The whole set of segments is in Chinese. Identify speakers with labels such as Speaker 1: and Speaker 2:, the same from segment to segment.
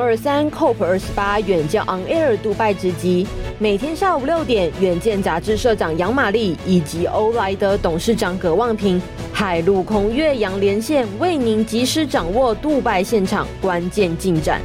Speaker 1: 二三 COP 二十八远见 On Air 杜拜直击，每天下午六点，远见杂志社长杨玛丽以及欧莱德董事长葛望平，海陆空越洋连线，为您及时掌握杜拜现场关键进展。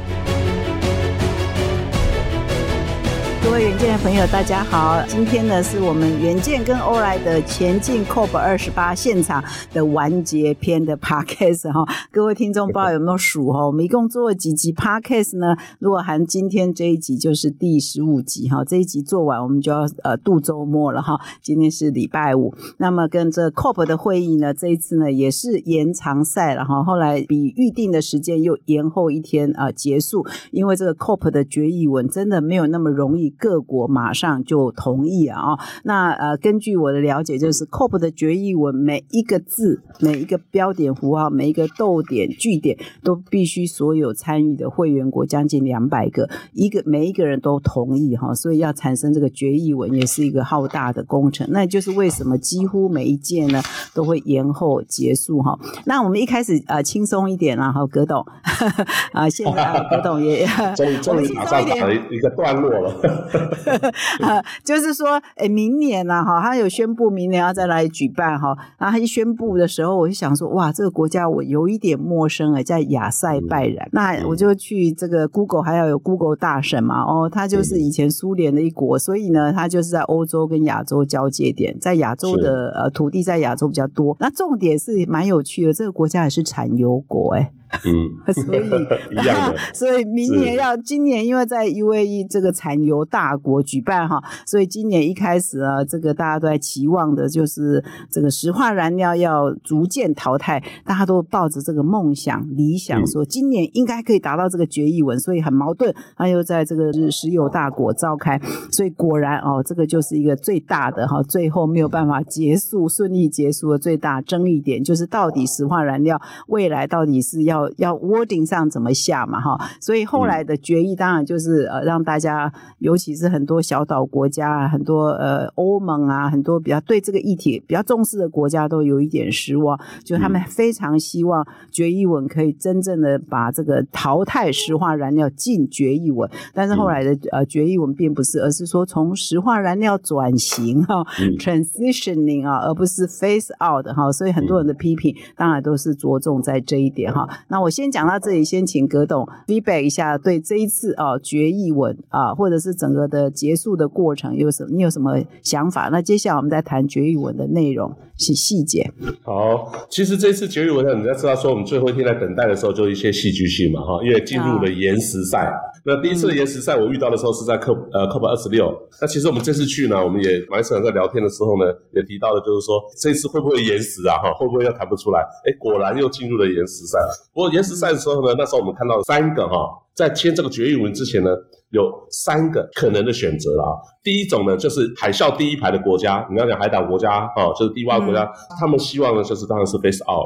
Speaker 2: 各位远见的朋友，大家好！今天呢，是我们远见跟欧莱德前进 COP 二十八现场的完结篇的 Podcast 哈。各位听众，不知道有没有数哈？我们一共做了几集 Podcast 呢？如果含今天这一集，就是第十五集哈。这一集做完，我们就要呃度周末了哈。今天是礼拜五，那么跟这 COP 的会议呢，这一次呢也是延长赛了哈。后来比预定的时间又延后一天啊结束，因为这个 COP 的决议文真的没有那么容易。各国马上就同意了啊、哦！那呃，根据我的了解，就是 COP 的决议文每一个字、每一个标点符号、每一个逗点句点，都必须所有参与的会员国将近两百个，一个每一个人都同意哈、哦，所以要产生这个决议文也是一个浩大的工程。那就是为什么几乎每一届呢都会延后结束哈、哦？那我们一开始呃轻松一点然后葛董 啊，现在葛董也
Speaker 3: 终于终于马上打了一个段落了。
Speaker 2: 呃，就是说，哎，明年呢，哈，他有宣布明年要再来举办哈。然后他一宣布的时候，我就想说，哇，这个国家我有一点陌生哎，在亚塞拜然。那我就去这个 Google，还要有 Google 大神嘛，哦，他就是以前苏联的一国，所以呢，他就是在欧洲跟亚洲交界点，在亚洲的呃土地在亚洲比较多。那重点是蛮有趣的，这个国家也是产油国哎。
Speaker 3: 嗯，
Speaker 2: 所以 一样的，所以明年要今年，因为在 UAE 这个产油大国举办哈，所以今年一开始啊，这个大家都在期望的就是这个石化燃料要逐渐淘汰，大家都抱着这个梦想理想，说今年应该可以达到这个决议文，所以很矛盾，他又在这个石油大国召开，所以果然哦，这个就是一个最大的哈，最后没有办法结束顺利结束的最大争议点，就是到底石化燃料未来到底是要。要 wording 上怎么下嘛哈，所以后来的决议当然就是呃让大家，尤其是很多小岛国家啊，很多呃欧盟啊，很多比较对这个议题比较重视的国家都有一点失望，就他们非常希望决议文可以真正的把这个淘汰石化燃料进决议文，但是后来的呃决议文并不是，而是说从石化燃料转型哈，transitioning 啊，而不是 phase out 哈，所以很多人的批评当然都是着重在这一点哈，那。我先讲到这里，先请葛董 feedback 一下，对这一次啊决议文啊，或者是整个的结束的过程有什么？你有什么想法？那接下来我们再谈决议文的内容是细节。
Speaker 3: 好，其实这次决议文呢，你要知道说，我们最后一天在等待的时候，就一些戏剧性嘛，哈，因为进入了延时赛。那第一次的延时赛，我遇到的时候是在 COP 呃 COP 二十六。那其实我们这次去呢，我们也马上在聊天的时候呢，也提到的就是说，这次会不会延时啊？哈，会不会又谈不出来？哎，果然又进入了延时赛。不过延时赛的时候呢，那时候我们看到三个哈，在签这个决议文之前呢，有三个可能的选择啦。第一种呢，就是海啸第一排的国家，你要讲海岛国家哦，就是低洼国家，他们希望呢，就是当然是 face out，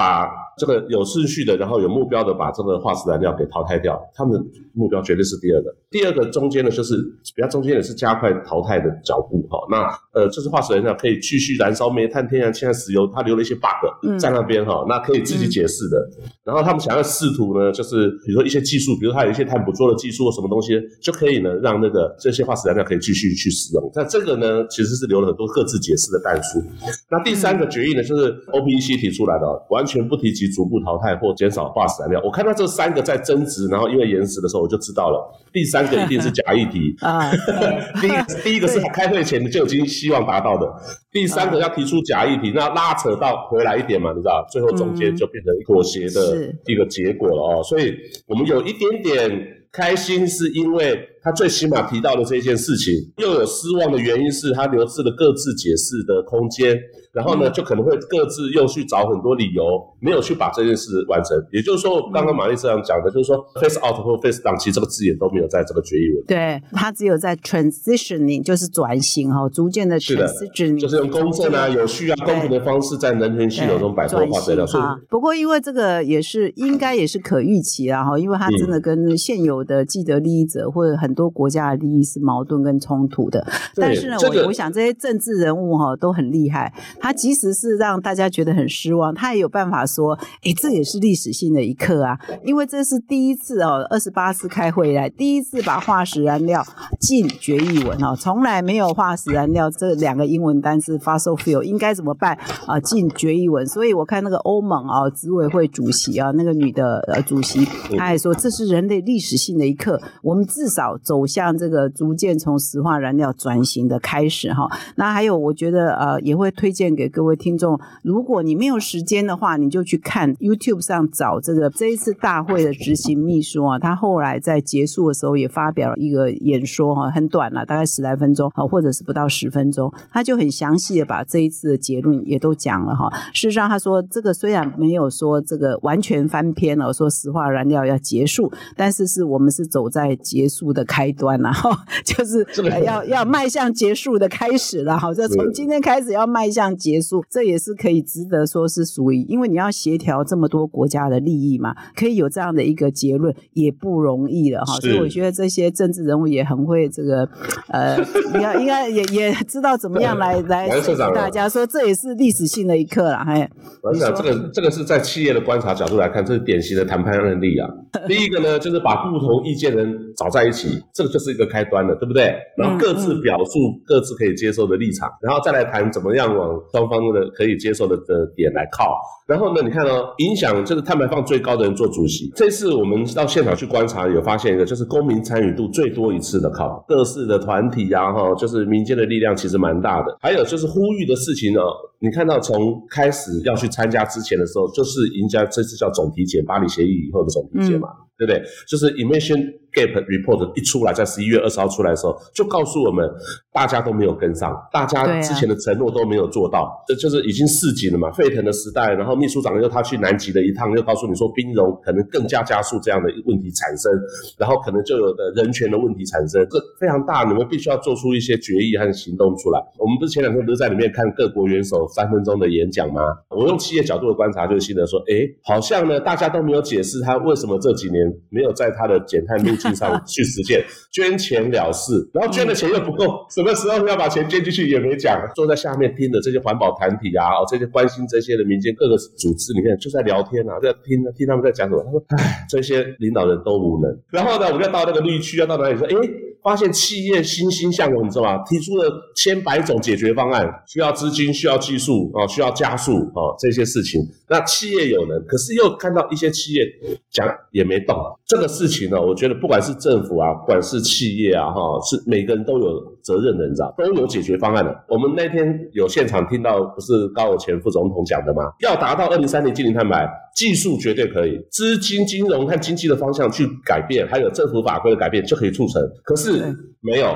Speaker 3: 把。这个有顺序的，然后有目标的把这个化石燃料给淘汰掉，他们目标绝对是第二个。第二个中间呢，就是比较中间也是加快淘汰的脚步哈。那呃，这、就是化石燃料可以继续燃烧煤炭、天然气和石油，它留了一些 bug 在那边哈，那可以自己解释的。然后他们想要试图呢，就是比如说一些技术，比如它有一些碳捕捉的技术或什么东西，就可以呢让那个这些化石燃料可以继续去使用。那这个呢，其实是留了很多各自解释的但书。那第三个决议呢，就是 OPEC 提出来的，完全不提及。逐步淘汰或减少化石燃料。我看到这三个在争执，然后因为延时的时候，我就知道了，第三个一定是假议题 啊。第一第一个是开会前就已经希望达到的，第三个要提出假议题，那拉扯到回来一点嘛，你知道，最后总结就变成妥协的一个结果了哦。所以我们有一点点开心，是因为他最起码提到的这件事情；又有失望的原因是他流失了各自解释的空间。然后呢，就可能会各自又去找很多理由，没有去把这件事完成。也就是说，刚刚玛丽这样讲的，就是说 phase out 或 face down，其实这个字眼都没有在这个决议文。
Speaker 2: 对，他只有在 transitioning，就是转型哈，逐渐的 transitioning，
Speaker 3: 就是用公正啊、有序啊、公平的方式在能源系统中摆脱化石燃料。
Speaker 2: 不过，因为这个也是应该也是可预期啊哈，因为他真的跟现有的既得利益者或者很很多国家的利益是矛盾跟冲突的。但是呢，我、这个、我想这些政治人物哈都很厉害，他即使是让大家觉得很失望，他也有办法说，哎，这也是历史性的一刻啊，因为这是第一次哦，二十八次开会以来第一次把化石燃料进决议文哦，从来没有化石燃料这两个英文单词 fossil fuel 应该怎么办？啊进决议文，所以我看那个欧盟啊执委会主席啊那个女的呃主席，她还说这是人类历史性的一刻，我们至少走向这个逐渐从石化燃料转型的开始哈。那还有我觉得呃也会推荐给各位听众，如果你没有时间的话，你就去看 YouTube 上找这个这一次大会的执行秘书啊，他后来在结束的时候也发表了一个演说哈，很短了，大概十来分钟啊，或者是不到十分钟，他就很详细的把这一次的结论也都讲了哈。事实上，他说这个虽然没有说这个完全翻篇了，说石化燃料要结束，但是是我们是走在结束的开端了哈，就是要要迈向结束的开始了哈。这从今天开始要迈向结束，这也是可以值得说是属于，因为你要协调这么多国家的利益嘛，可以有这样的一个结论也不容易了哈。所以我觉得这些政治人物也很会这个呃，应该应该也也知道怎么样来来说服大家说这也是历史性的一刻了。哎，
Speaker 3: 我想这个这个是在企业的观察角度来看，这是典型的谈判案例啊。第一个呢，就是把不同意见的人找在一起，这个就是一个开端了，对不对？然后各自表述各自可以接受的立场，然后再来谈怎么样往双方的可以接受的的点来靠。然后呢，你看哦，影响就是碳排放最高的人做主席。这次我们到现场去观察，有发现一个，就是公民参与度最多一次的靠各式的团体呀，哈，就是民间的力量其实蛮大的。还有就是呼吁的事情呢，你看到从开始要去参加之前的时候，就是人家这次叫总体检，巴黎协议以后的总体检嘛。嗯对不对？就是 emission gap report 一出来，在十一月二十号出来的时候，就告诉我们，大家都没有跟上，大家之前的承诺都没有做到，这、啊、就是已经市井了嘛，沸腾的时代。然后秘书长又他去南极的一趟，又告诉你说，冰融可能更加加速这样的问题产生，然后可能就有的人权的问题产生，这非常大，你们必须要做出一些决议和行动出来。我们不是前两天不是在里面看各国元首三分钟的演讲吗？我用企业角度的观察，就是心得说，哎，好像呢，大家都没有解释他为什么这几年。没有在他的减碳路径上去实践，捐钱了事，然后捐的钱又不够，什么时候要把钱捐进去也没讲。坐在下面听的这些环保团体啊，哦，这些关心这些的民间各个组织，里面就在聊天啊，在听听他们在讲什么。他说：“唉，这些领导人都无能。”然后呢，我们要到那个绿区，要到哪里说？诶发现企业欣欣向荣，你知道吗？提出了千百种解决方案，需要资金，需要技术啊，需要加速啊，这些事情。那企业有能，可是又看到一些企业讲也没动。这个事情呢，我觉得不管是政府啊，不管是企业啊，哈，是每个人都有责任的，你知道，都有解决方案的。我们那天有现场听到，不是高友前副总统讲的吗？要达到二零三零净零碳排，技术绝对可以，资金、金融和经济的方向去改变，还有政府法规的改变就可以促成。可是没有。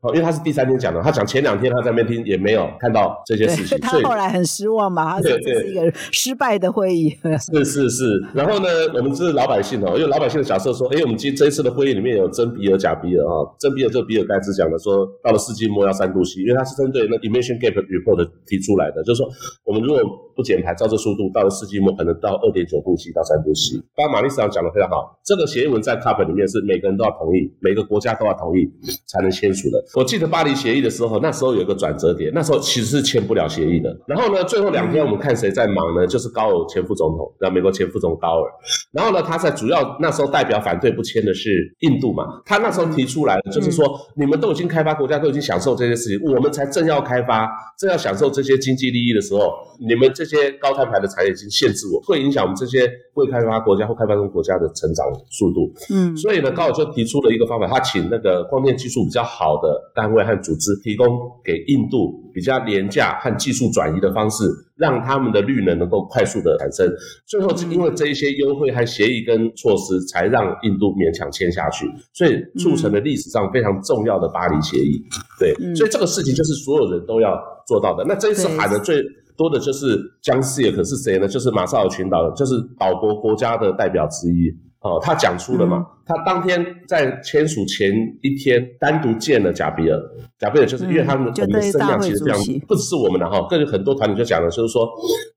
Speaker 3: 哦，因为他是第三天讲的，他讲前两天他在那边听也没有看到这些事情，
Speaker 2: 他后来很失望嘛，他说这是一个失败的会议。
Speaker 3: 是是是，然后呢，我们是老百姓哦，因为老百姓的角色说，哎，我们今这一次的会议里面有真比尔假比尔哈，真比尔就比尔盖茨讲的说，到了世纪末要三度 C，因为它是针对那 emission gap report 提出来的，就是说我们如果不减排，照这速度，到了世纪末可能到二点九度 C 到三度 C。刚刚马丽市长讲的非常好，这个协议文在 COP 里面是每个人都要同意，每个国家都要同意才能签署的。我记得巴黎协议的时候，那时候有一个转折点，那时候其实是签不了协议的。然后呢，最后两天我们看谁在忙呢？就是高尔前副总统，然后美国前副总统高尔。然后呢，他在主要那时候代表反对不签的是印度嘛。他那时候提出来的就是说，你们都已经开发国家都已经享受这些事情，我们才正要开发，正要享受这些经济利益的时候，你们这些高碳排的产业已经限制我，会影响我们这些未开发国家或开发中国家的成长速度。嗯，所以呢，高尔就提出了一个方法，他请那个光电技术比较好的单位。和组织提供给印度比较廉价和技术转移的方式，让他们的绿能能够快速的产生。最后是因为这一些优惠和协议跟措施，才让印度勉强签下去，所以促成了历史上非常重要的巴黎协议。对，所以这个事情就是所有人都要做到的。那这一次喊的最多的就是江西也可是谁呢？就是马绍尔群岛，就是岛国国家的代表之一。哦，他讲出了嘛。他当天在签署前一天单独见了贾比尔，贾比尔就是因为他们、嗯、我们的声量其实非常，不只是我们的哈，更有很多团体就讲了，就是说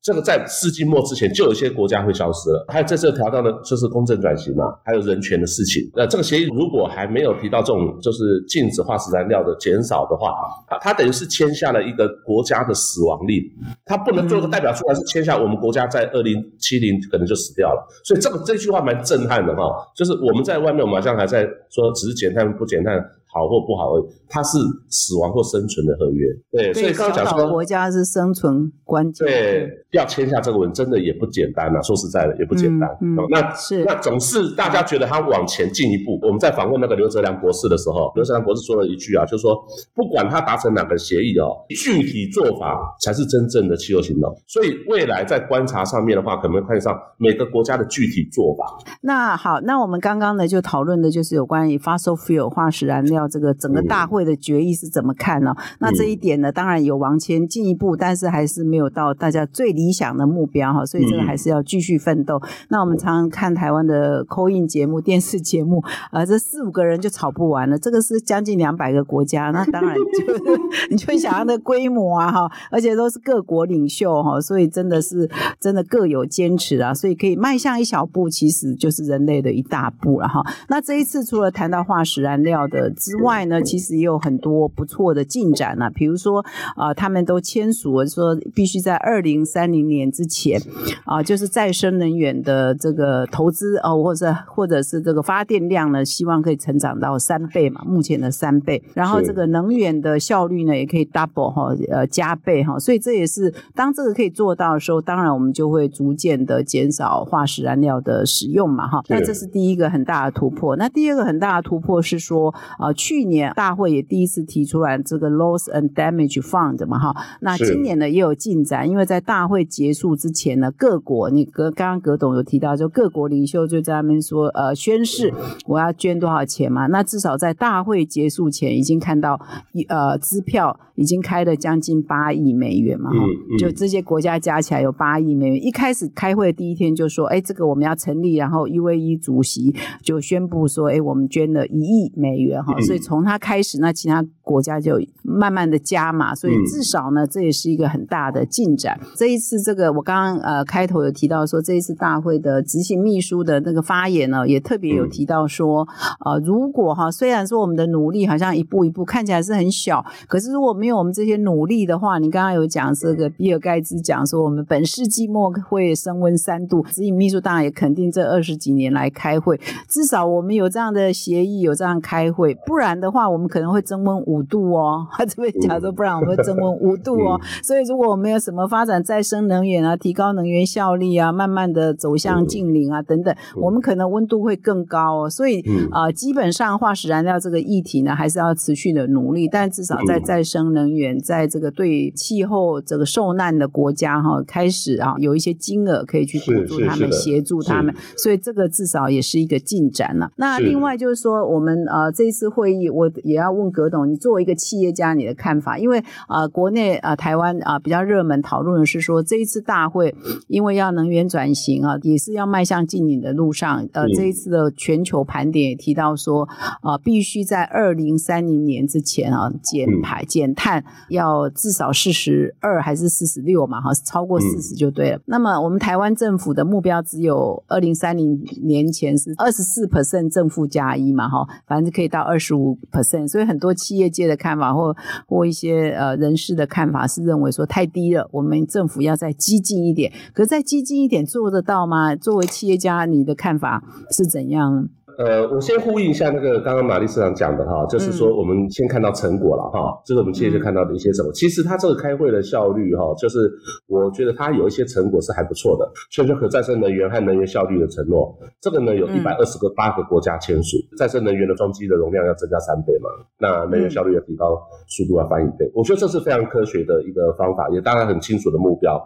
Speaker 3: 这个在世纪末之前就有一些国家会消失了。还有这次调到的就是公正转型嘛，还有人权的事情。那这个协议如果还没有提到这种就是禁止化石燃料的减少的话，它它等于是签下了一个国家的死亡令，他不能做个代表出来是签下我们国家在二零七零可能就死掉了。所以这个这句话蛮震撼的哈，就是我们在外面我们好像还在说只是减碳不减碳。好或不好而已，它是死亡或生存的合约。对，所以刚刚讲说
Speaker 2: 国家是生存关键。
Speaker 3: 对，要签下这个文真的也不简单呐、啊。说实在的，也不简单。嗯，嗯那是那总是大家觉得他往前进一步。我们在访问那个刘哲良博士的时候，刘哲良博士说了一句啊，就是说不管他达成哪个协议哦，具体做法才是真正的气候行动。所以未来在观察上面的话，可能会看上每个国家的具体做法。
Speaker 2: 那好，那我们刚刚呢就讨论的就是有关于 fossil fuel 化石燃料。这个整个大会的决议是怎么看呢？嗯、那这一点呢，当然有往前进一步，但是还是没有到大家最理想的目标哈，所以这个还是要继续奋斗。嗯、那我们常常看台湾的 call in 节目、电视节目，呃，这四五个人就吵不完了。这个是将近两百个国家，那当然就 你就想象的规模啊哈，而且都是各国领袖哈，所以真的是真的各有坚持啊，所以可以迈向一小步，其实就是人类的一大步了哈。那这一次除了谈到化石燃料的之外呢，其实也有很多不错的进展呢、啊，比如说啊、呃，他们都签署了说，必须在二零三零年之前啊、呃，就是再生能源的这个投资哦、呃，或者或者是这个发电量呢，希望可以成长到三倍嘛，目前的三倍，然后这个能源的效率呢，也可以 double 哈，呃，加倍哈，所以这也是当这个可以做到的时候，当然我们就会逐渐的减少化石燃料的使用嘛，哈，那这是第一个很大的突破。那第二个很大的突破是说，啊、呃，去年。大会也第一次提出来这个 loss and damage fund 嘛哈，那今年呢也有进展，因为在大会结束之前呢，各国你刚刚葛董有提到，就各国领袖就在那边说，呃，宣誓我要捐多少钱嘛，那至少在大会结束前已经看到一呃支票已经开了将近八亿美元嘛哈，就这些国家加起来有八亿美元。一开始开会的第一天就说，哎，这个我们要成立，然后 UAE 主席就宣布说，哎，我们捐了一亿美元哈，所以从他开始，那其他国家就慢慢的加码，所以至少呢，这也是一个很大的进展。这一次，这个我刚刚呃开头有提到说，这一次大会的执行秘书的那个发言呢，也特别有提到说，呃，如果哈，虽然说我们的努力好像一步一步看起来是很小，可是如果没有我们这些努力的话，你刚刚有讲这个比尔盖茨讲说，我们本世纪末会升温三度，执行秘书当然也肯定这二十几年来开会，至少我们有这样的协议，有这样开会，不然的话。我们可能会增温五度哦，他这边讲说，不然我们会增温五度哦。所以如果我们有什么发展再生能源啊，提高能源效率啊，慢慢的走向近零啊等等，我们可能温度会更高哦。所以啊、呃，基本上化石燃料这个议题呢，还是要持续的努力。但至少在再生能源，在这个对气候这个受难的国家哈，开始啊有一些金额可以去补助他们，协助他们。所以这个至少也是一个进展了。那另外就是说，我们呃这一次会议我。也要问葛董，你作为一个企业家，你的看法？因为啊、呃，国内啊、呃，台湾啊、呃，比较热门讨论的是说，这一次大会因为要能源转型啊，也是要迈向近零的路上。呃，这一次的全球盘点也提到说，啊、呃，必须在二零三零年之前啊，减排减碳要至少四十二还是四十六嘛？哈，超过四十就对了。那么我们台湾政府的目标只有二零三零年前是二十四 percent 正负加一嘛？哈，反正可以到二十五 percent。所以很多企业界的看法或或一些呃人士的看法是认为说太低了，我们政府要再激进一点。可是再激进一点做得到吗？作为企业家，你的看法是怎样？
Speaker 3: 呃，我先呼应一下那个刚刚玛丽市长讲的哈，就是说我们先看到成果了哈，这、嗯、是我们现在就看到的一些什么。其实他这个开会的效率哈，就是我觉得他有一些成果是还不错的。全球可再生能源和能源效率的承诺，这个呢有一百二十个八个国家签署，再生能源的装机的容量要增加三倍嘛，那能源效率要提高速度要翻一倍。我觉得这是非常科学的一个方法，也当然很清楚的目标。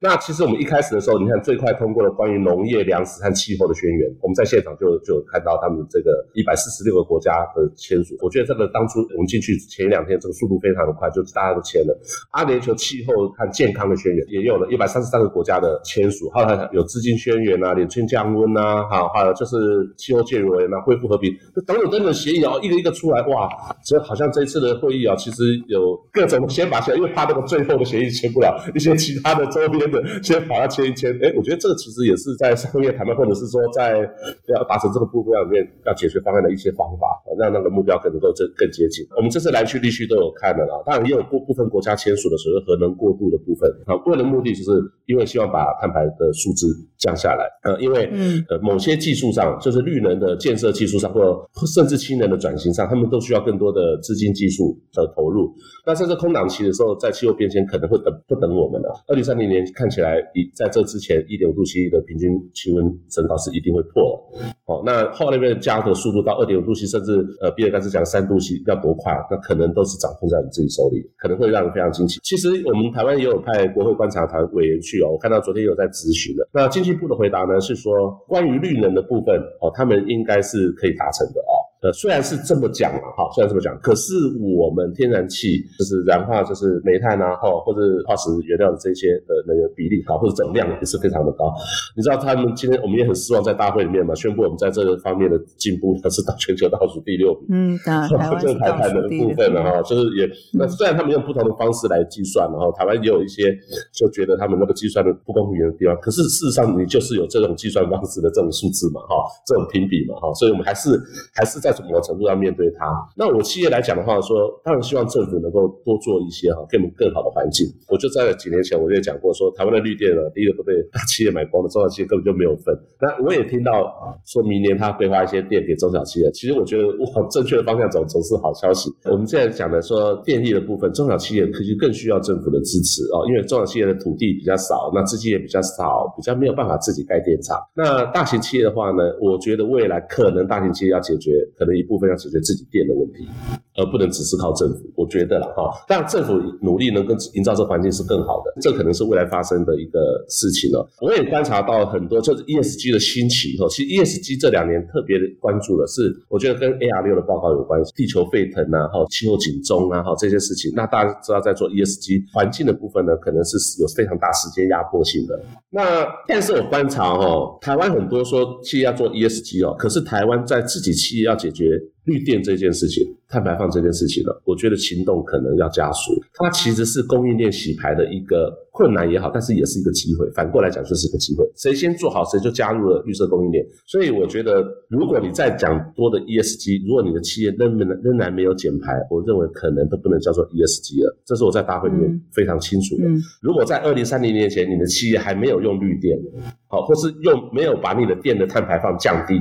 Speaker 3: 那其实我们一开始的时候，你看最快通过了关于农业、粮食和气候的宣言，我们在现场就就看到。他们这个一百四十六个国家的签署。我觉得这个当初我们进去前一两天，这个速度非常的快，就大家都签了。阿联酋气候和健康的宣言也有了一百三十三个国家的签署，还有有资金宣言啊，脸圈降温啊，哈，还有就是气候健维啊，恢复和平，等等等等协议啊，一个一个出来，哇，这好像这一次的会议啊，其实有各种先把签，因为怕那个最后的协议签不了，一些其他的周边的先把它签一签。哎，我觉得这个其实也是在商业谈判，或者是说在要达成这个目标里面要解决方案的一些方法，让那个目标更能够更更接近。我们这次来去地区都有看了啊，当然也有部部分国家签署的所谓核能过渡的部分啊，为了目的就是因为希望把碳排的数字降下来，呃，因为呃某些技术上就是绿能的建设技术上，或甚至氢能的转型上，他们都需要更多的资金技术的投入。那在这空档期的时候，在气候变迁可能会等不等我们了。二零三零年看起来，以在这之前一点五度 C 的平均气温升高是一定会破了。哦，那后来那边加的速度到二点五度 C，甚至呃比尔盖茨讲三度 C 要多快，那可能都是掌控在你自己手里，可能会让人非常惊奇。其实我们台湾也有派国会观察团委员去哦，我看到昨天有在咨询的。那经济部的回答呢是说，关于绿能的部分哦，他们应该是可以达成的哦。呃，虽然是这么讲嘛，哈，虽然这么讲，可是我们天然气就是燃化，就是煤炭啊，哈，或者化石原料的这些的能源比例高，或者总量也是非常的高。你知道他们今天我们也很失望，在大会里面嘛，宣布我们在这个方面的进步，它是到全球倒数第六名。嗯，台湾是倒数第六。部分了哈，就是也那虽然他们用不同的方式来计算，然后台湾也有一些就觉得他们那个计算的不公平的地方，可是事实上你就是有这种计算方式的这种数字嘛，哈，这种评比嘛，哈，所以我们还是还是在。什么程度要面对它？那我企业来讲的话说，说当然希望政府能够多做一些哈，给我们更好的环境。我就在几年前我就讲过说，说台湾的绿电呢，第一个都被大企业买光了，中小企业根本就没有份。那我也听到说明年他规划一些电给中小企业，其实我觉得往正确的方向走，总是好消息。我们现在讲的说电力的部分，中小企业可是更需要政府的支持哦，因为中小企业的土地比较少，那资金也比较少，比较没有办法自己盖电厂。那大型企业的话呢，我觉得未来可能大型企业要解决。可能一部分要解决自己电的问题，而不能只是靠政府。我觉得了哈，当然政府努力能够营造这环境是更好的，这可能是未来发生的一个事情了。我也观察到很多就是 ESG 的兴起以后，其实 ESG 这两年特别关注的是，我觉得跟 AR 六的报告有关系，地球沸腾啊，哈，气候警钟啊，哈，这些事情。那大家知道在做 ESG 环境的部分呢，可能是有非常大时间压迫性的。那但是我观察哈，台湾很多说企业要做 ESG 哦，可是台湾在自己企业要解决绿电这件事情、碳排放这件事情呢，我觉得行动可能要加速。它其实是供应链洗牌的一个困难也好，但是也是一个机会。反过来讲，就是一个机会。谁先做好，谁就加入了绿色供应链。所以我觉得，如果你再讲多的 ESG，如果你的企业仍然仍然没有减排，我认为可能都不能叫做 ESG 了。这是我在大会里面非常清楚的。嗯嗯、如果在二零三零年前，你的企业还没有用绿电，好，或是用没有把你的电的碳排放降低，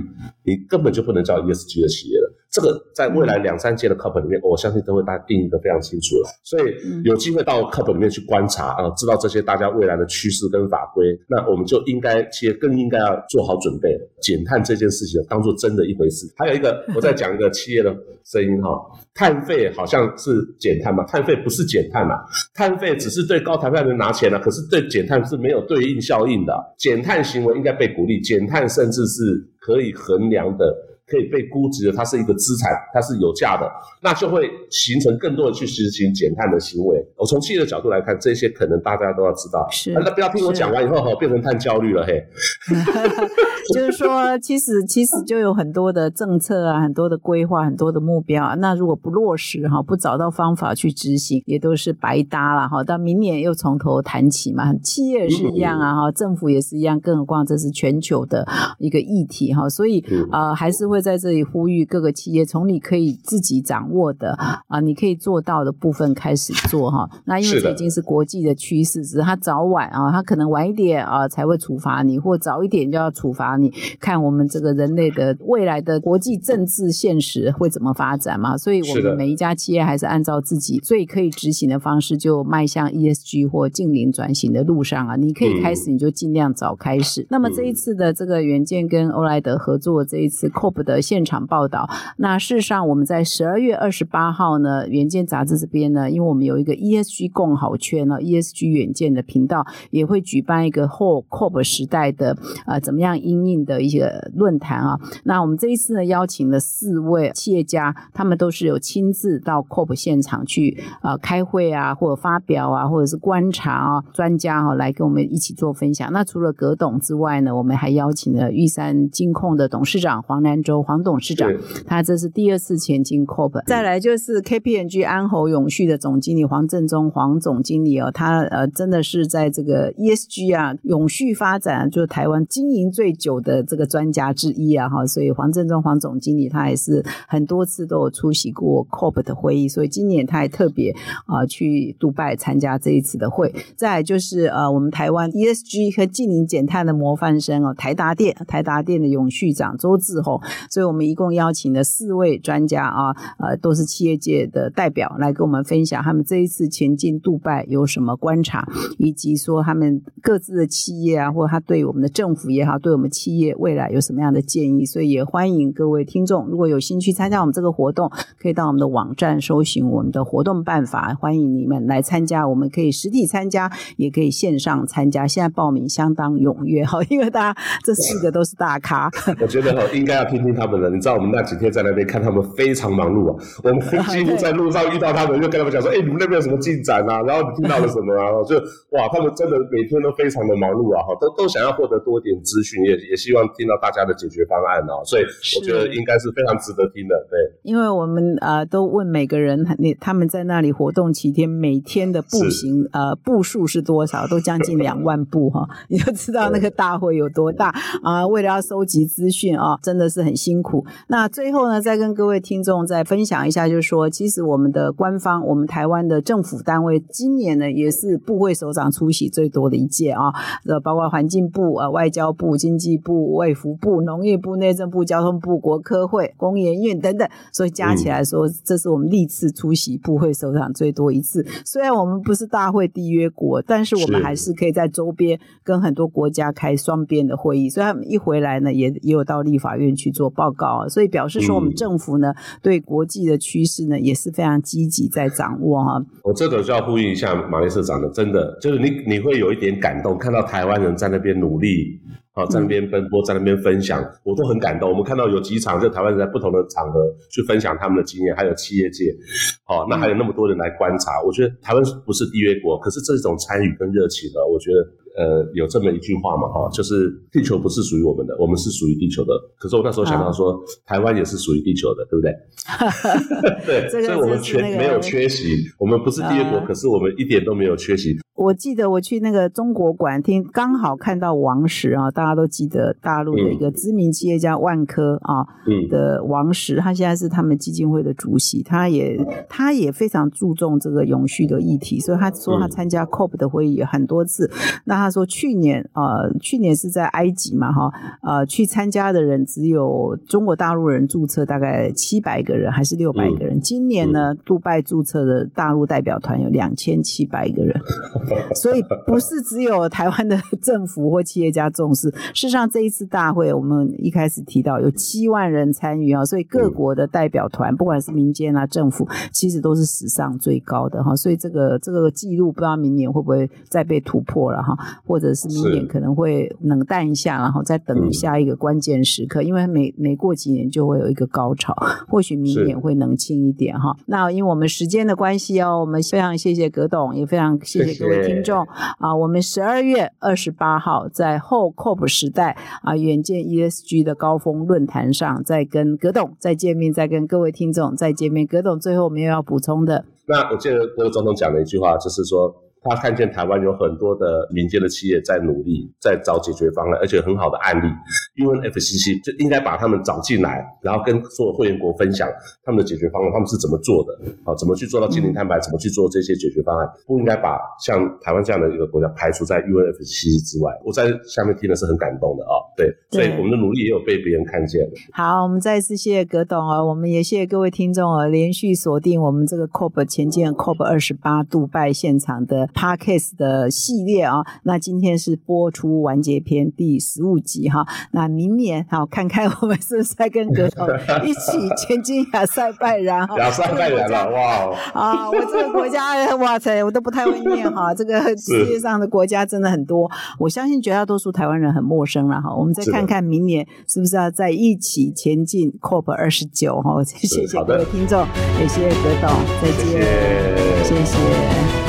Speaker 3: 你根本就不能叫 ESG 的企业了。这个在未来两三届的课本里面，我相信都会大家定义的非常清楚了。所以有机会到课本里面去观察啊，知道这些大家未来的趋势跟法规，那我们就应该企业更应该要做好准备，减碳这件事情当做真的一回事。还有一个，我再讲一个企业的声音哈，碳费好像是减碳嘛？碳费不是减碳嘛？碳费只是对高碳排的人拿钱了，可是对减碳是没有对应效应的。减碳行为应该被鼓励，减碳甚至是可以衡量的。可以被估值的，它是一个资产，它是有价的，那就会形成更多的去实行减碳的行为。我从企业的角度来看，这些可能大家都要知道。是，那不要听我讲完以后哈，变成碳焦虑了嘿。
Speaker 2: 就是说，其实其实就有很多的政策啊，很多的规划，很多的目标啊。那如果不落实哈，不找到方法去执行，也都是白搭了哈。到明年又从头谈起嘛。企业也是一样啊哈，嗯、政府也是一样，更何况这是全球的一个议题哈。所以啊、呃，还是会。在这里呼吁各个企业，从你可以自己掌握的啊，你可以做到的部分开始做哈。那因为这已经是国际的趋势，只是他早晚啊，他可能晚一点啊才会处罚你，或早一点就要处罚你。看我们这个人类的未来的国际政治现实会怎么发展嘛？所以我们每一家企业还是按照自己最可以执行的方式，就迈向 ESG 或近零转型的路上啊。你可以开始，你就尽量早开始。那么这一次的这个远见跟欧莱德合作这一次 COP。的现场报道。那事实上，我们在十二月二十八号呢，远见杂志这边呢，因为我们有一个 ESG 共好圈呢，ESG 远见的频道也会举办一个后 COP 时代的呃怎么样因应的一些论坛啊。那我们这一次呢，邀请了四位企业家，他们都是有亲自到 COP 现场去呃开会啊，或者发表啊，或者是观察啊，专家哈、啊、来跟我们一起做分享。那除了葛董之外呢，我们还邀请了玉山金控的董事长黄南洲黄董事长，他这是第二次前进 COP。再来就是 KPMG 安侯永续的总经理黄正忠黄总经理哦，他呃真的是在这个 ESG 啊永续发展，就是台湾经营最久有的这个专家之一啊哈，所以黄正忠黄总经理他也是很多次都有出席过 COP 的会议，所以今年他也特别啊、去杜拜参加这一次的会。再就是呃我们台湾 ESG 和净零减碳的模范生哦，台达电台达电的永续长周志宏，所以我们一共邀请了四位专家啊，呃，都是企业界的代表来跟我们分享他们这一次前进杜拜有什么观察，以及说他们各自的企业啊，或者他对我们的政府也好，对我们企业未来有什么样的建议。所以也欢迎各位听众，如果有兴趣参加我们这个活动，可以到我们的网站搜寻我们的活动办法，欢迎你们来参加。我们可以实体参加，也可以线上参加。现在报名相当踊跃哈，因为大家这四个都是大咖。
Speaker 3: 我觉得哈，应该要听听他们的。你知道我们那几天在那边看他们非常忙碌啊，我们几乎在路上遇到他们，就跟他们讲说：“哎，你们那边有什么进展啊？然后你听到了什么啊？”就哇，他们真的每天都非常的忙碌啊，哈，都都想要获得多点资讯，也也希望听到大家的解决方案哦。所以我觉得应该是非常值得听的。对，
Speaker 2: 因为我们呃都问每个人，你他们在那里活动七天，每天的步行呃步数是多少？都将近两万步哈，你就知道那个大会有多大 啊！为了要收集资讯啊，真的是很辛苦。那最后呢，再跟各位听众再分享一下，就是说，其实我们的官方，我们台湾的政府单位，今年呢也是部会首长出席最多的一届啊，呃，包括环境部、呃外交部、经济部、卫福部、农业部、内政部、交通部、国科会、工研院等等，所以加起来说，这是我们历次出席部会首长最多一次。虽然我们不是大会缔约国，但是我们还是可以在周边跟很多国家开双边的会议，所以他们一回来呢，也也有到立法院去做报告，所以表示说我们政府呢、嗯、对国际的趋势呢也是非常积极在掌握哈。
Speaker 3: 我这个就要呼应一下马丽社长的，真的就是你你会有一点感动，看到台湾人在那边努力。好，在那边奔波，在那边分享，我都很感动。我们看到有几场，就台湾人在不同的场合去分享他们的经验，还有企业界，好，那还有那么多人来观察。我觉得台湾不是缔约国，可是这种参与跟热情呢，我觉得呃有这么一句话嘛，哈，就是地球不是属于我们的，我们是属于地球的。可是我那时候想到说，台湾也是属于地球的，对不对？对，所以我们缺没有缺席，我们不是缔约国，可是我们一点都没有缺席。
Speaker 2: 我记得我去那个中国馆听，刚好看到王石啊，大家都记得大陆的一个知名企业家万科啊的王石，他现在是他们基金会的主席，他也他也非常注重这个永续的议题，所以他说他参加 COP 的会议很多次。那他说去年呃去年是在埃及嘛哈呃去参加的人只有中国大陆人注册大概七百个人还是六百个人，今年呢杜拜注册的大陆代表团有两千七百个人。所以不是只有台湾的政府或企业家重视。事实上，这一次大会，我们一开始提到有七万人参与啊，所以各国的代表团，不管是民间啊、政府，其实都是史上最高的哈。所以这个这个记录，不知道明年会不会再被突破了哈，或者是明年可能会冷淡一下，然后再等下一个关键时刻，因为每每过几年就会有一个高潮，或许明年会冷清一点哈。那因为我们时间的关系哦，我们非常谢谢葛董，也非常谢谢各位。听众啊，我们十二月二十八号在后 COP 时代啊，远见 ESG 的高峰论坛上，再跟葛董再见面，再跟各位听众再见面。葛董最后没有要补充的。
Speaker 3: 那我记得郭总统讲了一句话，就是说。他看见台湾有很多的民间的企业在努力，在找解决方案，而且很好的案例。UNFCCC 就应该把他们找进来，然后跟所有会员国分享他们的解决方案，他们是怎么做的，啊，怎么去做到净零碳排，怎么去做这些解决方案，不应该把像台湾这样的一个国家排除在 UNFCCC 之外。我在下面听的是很感动的啊，对，所以我们的努力也有被别人看见。
Speaker 2: 好，我们再次谢谢葛董哦，我们也谢谢各位听众哦，连续锁定我们这个 COP 前进 COP 二十八杜拜现场的。Podcast 的系列啊。那今天是播出完结篇第十五集哈。那明年好看看我们是不是再跟格董一起前进亚塞拜然哈。
Speaker 3: 亚塞拜然了哇！
Speaker 2: 啊，我这个国家 哇塞，我都不太会念哈。这个 世界上的国家真的很多，我相信绝大多数台湾人很陌生了哈。我们再看看明年是不是要在一起前进 COP 二十九哈。谢谢各位听众，也谢谢格董，再见。谢谢。